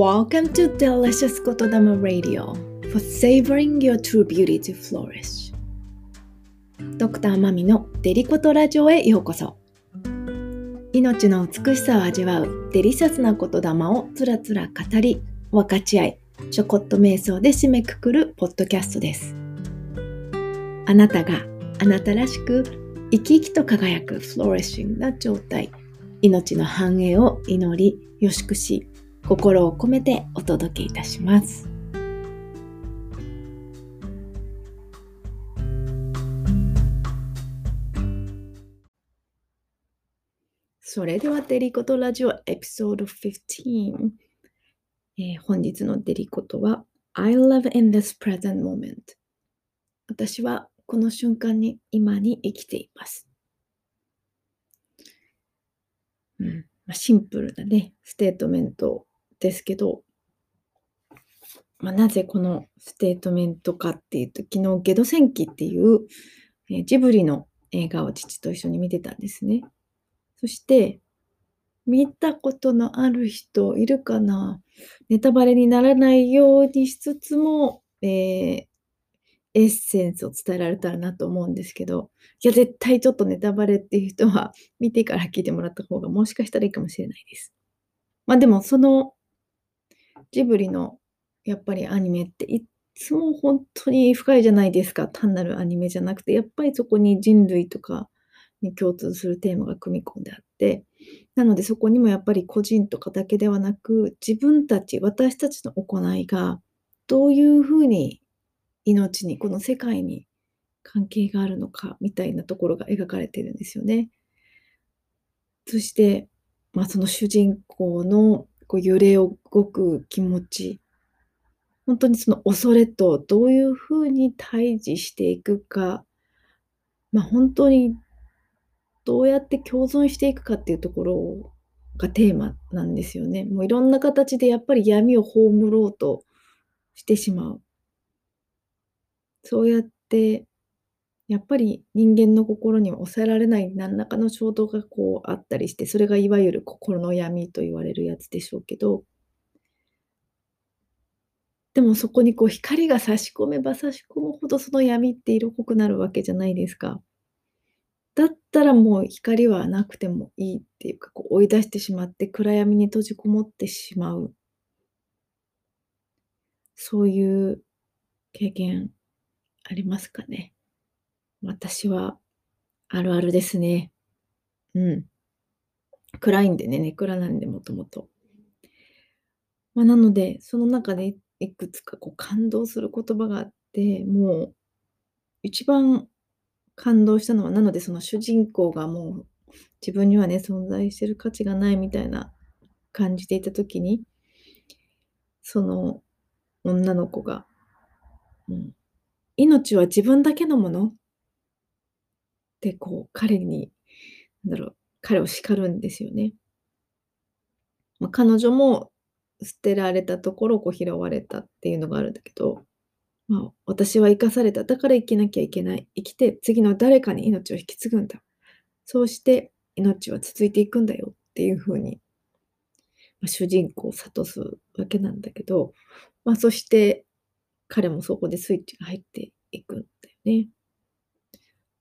Welcome to Delicious 言霊 Radio for savoring your true beauty to flourish. ドクターマミのデリコトラジオへようこそ命の美しさを味わうデリシャスな言霊をつらつら語り分かち合いちょこっと瞑想で締めくくるポッドキャストですあなたがあなたらしく生き生きと輝くフローレッシングな状態命の繁栄を祈りよしくし心を込めてお届けいたします。それではデリコトラジオエピソード15、えー、本日のデリコトは I love in this present moment 私はこの瞬間に今に生きています。うんまあ、シンプルなね、ステートメントですけど、まあ、なぜこのステートメントかっていうと、昨日ゲド戦記っていう、え、ジブリの映画を父と一緒に見てたんですね。そして、見たことのある人いるかな？ネタバレにならないようにしつつも、えー、エッセンスを伝えられたらなと思うんですけど、いや、絶対ちょっとネタバレっていう人は見てから聞いてもらった方がもしかしたらいいかもしれないです。まあでも、そのジブリのやっぱりアニメっていつも本当に深いじゃないですか。単なるアニメじゃなくて、やっぱりそこに人類とかに共通するテーマが組み込んであって、なのでそこにもやっぱり個人とかだけではなく、自分たち、私たちの行いがどういうふうに命に、この世界に関係があるのかみたいなところが描かれてるんですよね。そして、まあ、その主人公のこう揺れ動く気持ち、本当にその恐れとどういうふうに対峙していくか、まあ、本当にどうやって共存していくかっていうところがテーマなんですよね。もういろんな形でやっぱり闇を葬ろうとしてしまう。そうやってやっぱり人間の心には抑えられない何らかの衝動がこうあったりして、それがいわゆる心の闇と言われるやつでしょうけど、でもそこにこう光が差し込めば差し込むほどその闇って色濃くなるわけじゃないですか。だったらもう光はなくてもいいっていうか、こう追い出してしまって暗闇に閉じこもってしまう。そういう経験ありますかね。私はあるあるですね。うん。暗いんでね、ネクラなんで、もともと。まあ、なので、その中でいくつかこう感動する言葉があって、もう一番感動したのは、なのでその主人公がもう自分にはね、存在してる価値がないみたいな感じていた時に、その女の子が、うん、命は自分だけのもので、こう、彼に、なんだろう、彼を叱るんですよね。まあ、彼女も捨てられたところを、こう拾われたっていうのがあるんだけど、まあ、私は生かされた。だから生きなきゃいけない。生きて次の誰かに命を引き継ぐんだ。そうして命は続いていくんだよっていうふうに、まあ、主人公を諭すわけなんだけど、まあ、そして彼もそこでスイッチが入っていくんだよね。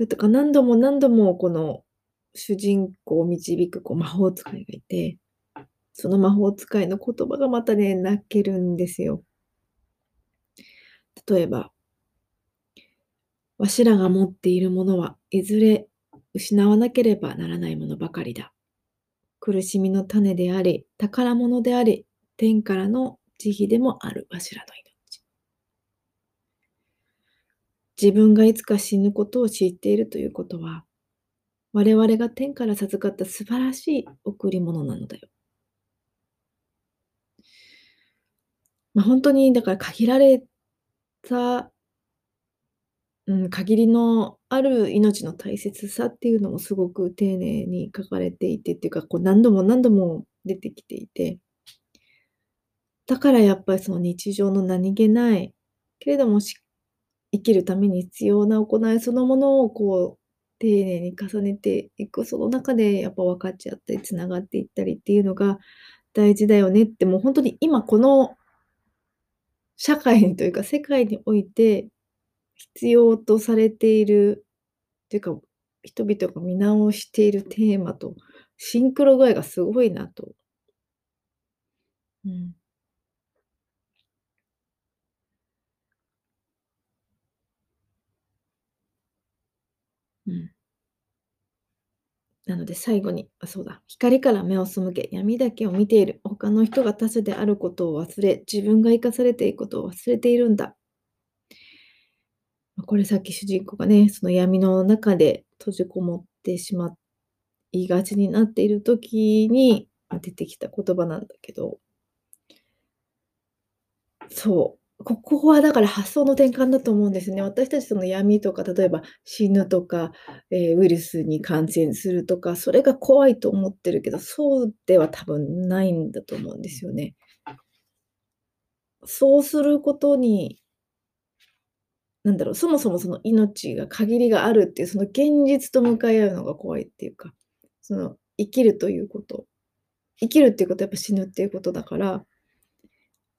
それとか何度も何度もこの主人公を導くこう魔法使いがいて、その魔法使いの言葉がまたね、泣けるんですよ。例えば、わしらが持っているものはいずれ失わなければならないものばかりだ。苦しみの種であり、宝物であり、天からの慈悲でもあるわしらの命。自分がいつか死ぬことを知っているということは、我々が天から授かった素晴らしい贈り物なのだよ。まあ、本当に、だから限られた、うん、限りのある命の大切さっていうのもすごく丁寧に書かれていてっていうか、こう何度も何度も出てきていて、だからやっぱりその日常の何気ない、けれどもしっ生きるために必要な行いそのものをこう丁寧に重ねていくその中でやっぱ分かっちゃったりつながっていったりっていうのが大事だよねって、もう本当に今この社会にというか、世界において必要とされているっていうか、人々が見直しているテーマとシンクロ具合がすごいなと。うん。なので最後に、あ、そうだ、光から目を背け、闇だけを見ている。他の人が他者であることを忘れ、自分が生かされていることを忘れているんだ。これさっき主人公がね、その闇の中で閉じこもってしまいがちになっている時に、出てきた言葉なんだけどそう、ここはだから発想の転換だと思うんですね。私たちその闇とか、例えば死ぬとか、ええ、ウイルスに感染するとか、それが怖いと思ってるけど、そうでは多分ないんだと思うんですよね。そうすることになんだろう、そもそもその命が限りがあるっていう、その現実と向かい合うのが怖いっていうか、その生きるということ。生きるっていうことはやっぱ死ぬっていうことだから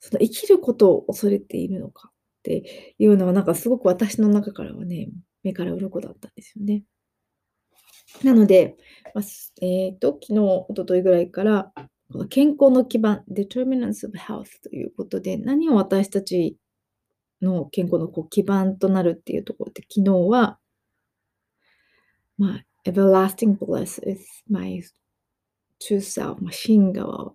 その生きることを恐れているのかっていうのは、なんかすごく私の中からはね、目から鱗だったんですよね。なので、まあ、えっと、昨日、一昨日ぐらいから、健康の基盤、determinants of health ということで、何を私たちの健康のこう基盤となるっていうところで、昨日は、まあ、everlasting bliss is my true self、まあ、真我は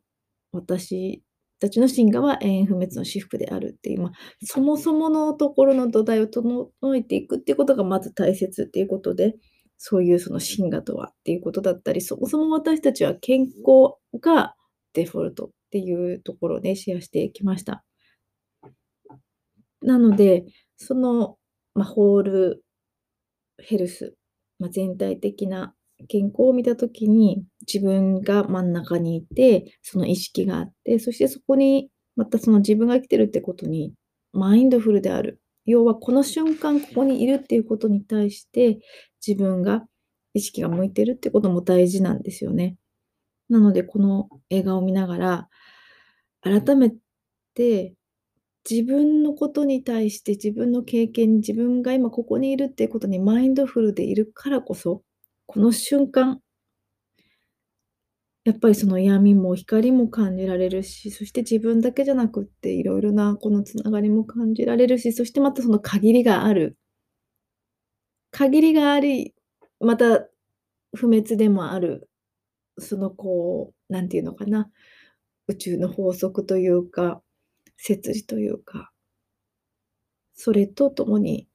私たちの神話は永遠不滅の至福であるっていう、まあ、そもそものところの土台を整えていくっていうことがまず大切っていうことで、そういうその神話とはっていうことだったり、そもそも私たちは健康がデフォルトっていうところでシェアしてきました。なので、その、まあ、ホールヘルス、まあ、全体的な健康を見た時に、自分が真ん中にいて、その意識があって、そしてそこに、またその自分が生きてるってことにマインドフルである。要はこの瞬間ここにいるっていうことに対して、自分が意識が向いてるってことも大事なんですよね。なので、この映画を見ながら、改めて自分のことに対して、自分の経験自分が今ここにいるっていうことにマインドフルでいるからこそこの瞬間、やっぱりその闇も光も感じられるし、そして自分だけじゃなくって、いろいろなこのつながりも感じられるし、そしてまたその限りがある。限りがあり、また不滅でもある。そのこう、なんていうのかな、宇宙の法則というか、摂理というか、それとともに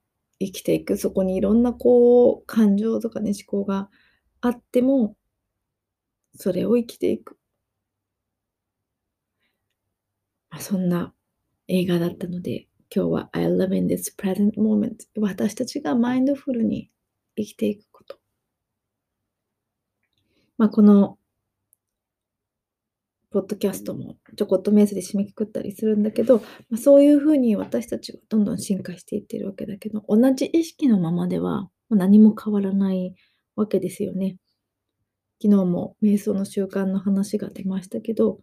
生きていく、そこにいろんなこう、感情とかね、思考があっても、それを生きていく。まあ、そんな映画だったので、今日は I live in this present moment 私たちがマインドフルに生きていくこと。まあ、このポッドキャストもちょこっとメースで締めくくったりするんだけど、ま、そういう風に私たちはどんどん進化していってるわけだけど、同じ意識のままでは、何も変わらないわけですよね。昨日も瞑想の習慣の話が出ましたけど、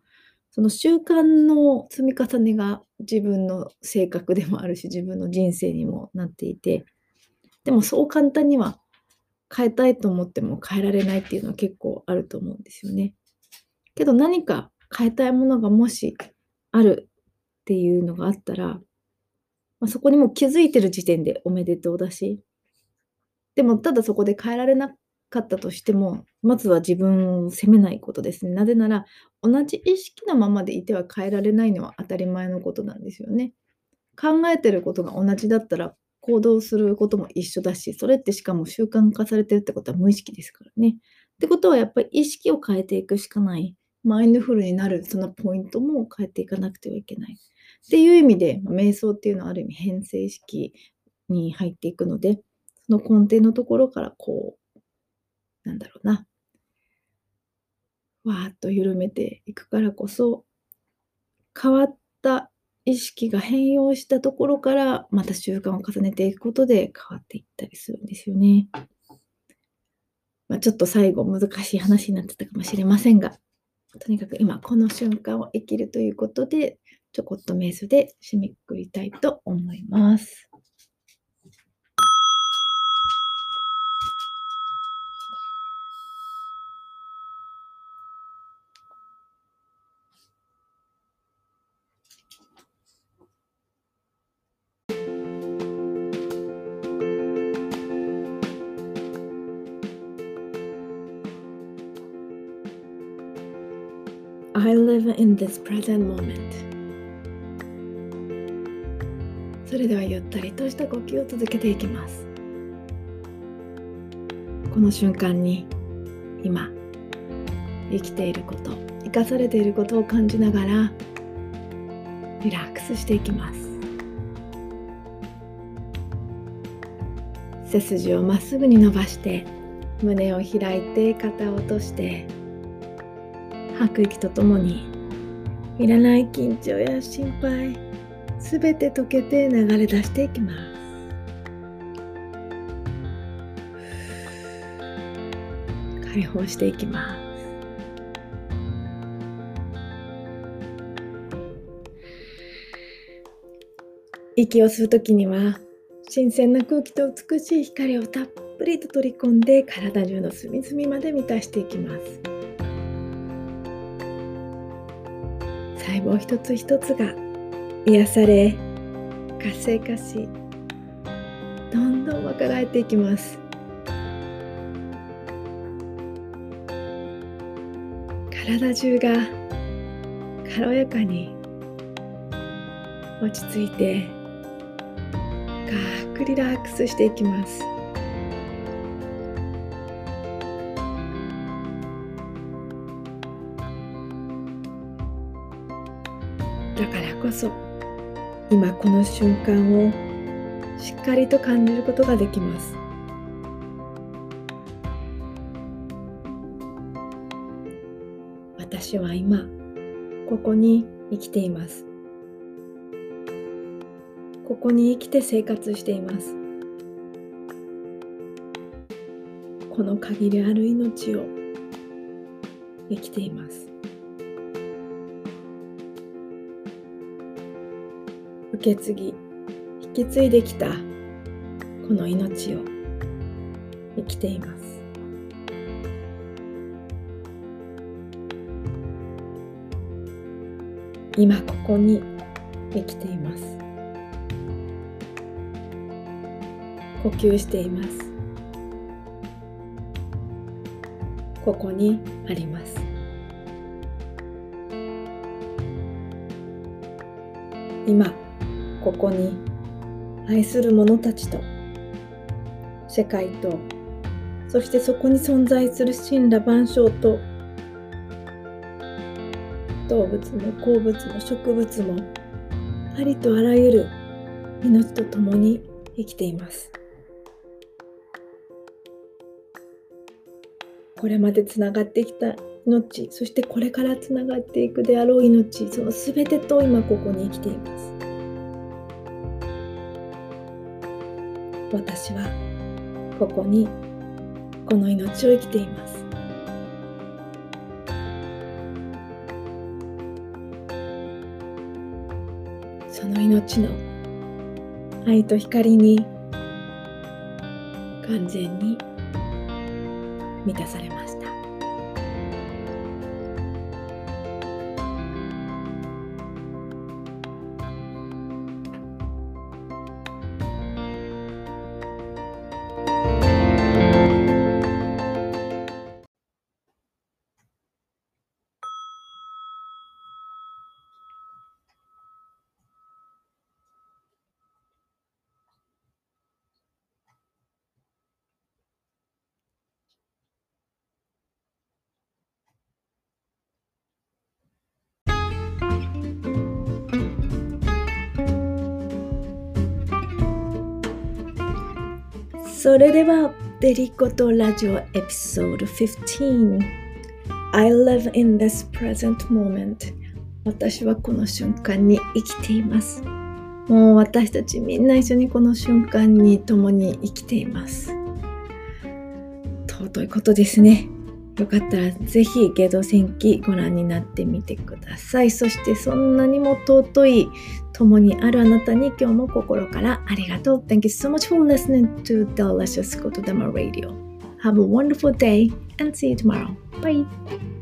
その習慣の積み重ねが自分の性格でもあるし、自分の人生にもなっていて、でもそう簡単には変えたいと思っても変えられないっていうのは結構あると思うんですよね。けど何か変えたいものがもしあるっていうのがあったら、まあ、そこにも気づいてる時点でおめでとうだし、でもただそこで変えられなかったとしても、まずは自分を責めないことですね。なぜなら、同じ意識のままでいては変えられないのは当たり前のことなんですよね。考えてることが同じだったら、行動することも一緒だし、それってしかも習慣化されてるってことは無意識ですからね。ってことはやっぱり意識を変えていくしかない。マインドフルになるそのポイントも変えていかなくてはいけない。っていう意味で、瞑想っていうのはある意味変性意識に入っていくので、その根底のところからこう、なんだろうな、わーっと緩めていくからこそ、変わった意識が変容したところから、また習慣を重ねていくことで変わっていったりするんですよね。まあ、ちょっと最後難しい話になってたかもしれませんが、とにかく今この瞬間を生きるということで、ちょこっと瞑想で締めくくりたいと思います。I live in this present moment. それではゆったりとした呼吸を続けていきます。この瞬間に今生きていること生かされていることを感じながらリラックスしていきます。背筋をまっすぐに伸ばして胸を開いて肩を落として吐く息とともにいらない緊張や心配すべて溶けて流れ出していきます解放していきます息を吸う時には新鮮な空気と美しい光をたっぷりと取り込んで体中の隅々まで満たしていきます。細胞一つ一つが癒され活性化しどんどん若返っていきます。体中が軽やかに落ち着いて深くリラックスしていきます。だからこそ今この瞬間をしっかりと感じることができます。私は今ここに生きています。ここに生きて生活しています。この限りある命を生きています。受け継ぎ引き継いできたこの命を生きています。今ここに生きています。呼吸しています。ここにあります。今ここに愛する者たちと世界とそしてそこに存在する神羅万象と動物も鉱物も植物もありとあらゆる命と共に生きています。これまでつながってきた命そしてこれからつながっていくであろう命その全てと今ここに生きています。私はここにこの命を生きています。その命の愛と光に完全に満たされます。それでは、デリコとラジオエピソード15 I live in this present moment 私はこの瞬間に生きています。もう私たちみんな一緒にこの瞬間に共に生きています。尊いことですね。よかったらぜひゲド戦記ご覧になってみてください。そしてそんなにも尊い共にあるあなたに今日も心からありがとう。Thank you so much for listening to Delicious Kotodama Radio. Have a wonderful day and see you tomorrow. Bye.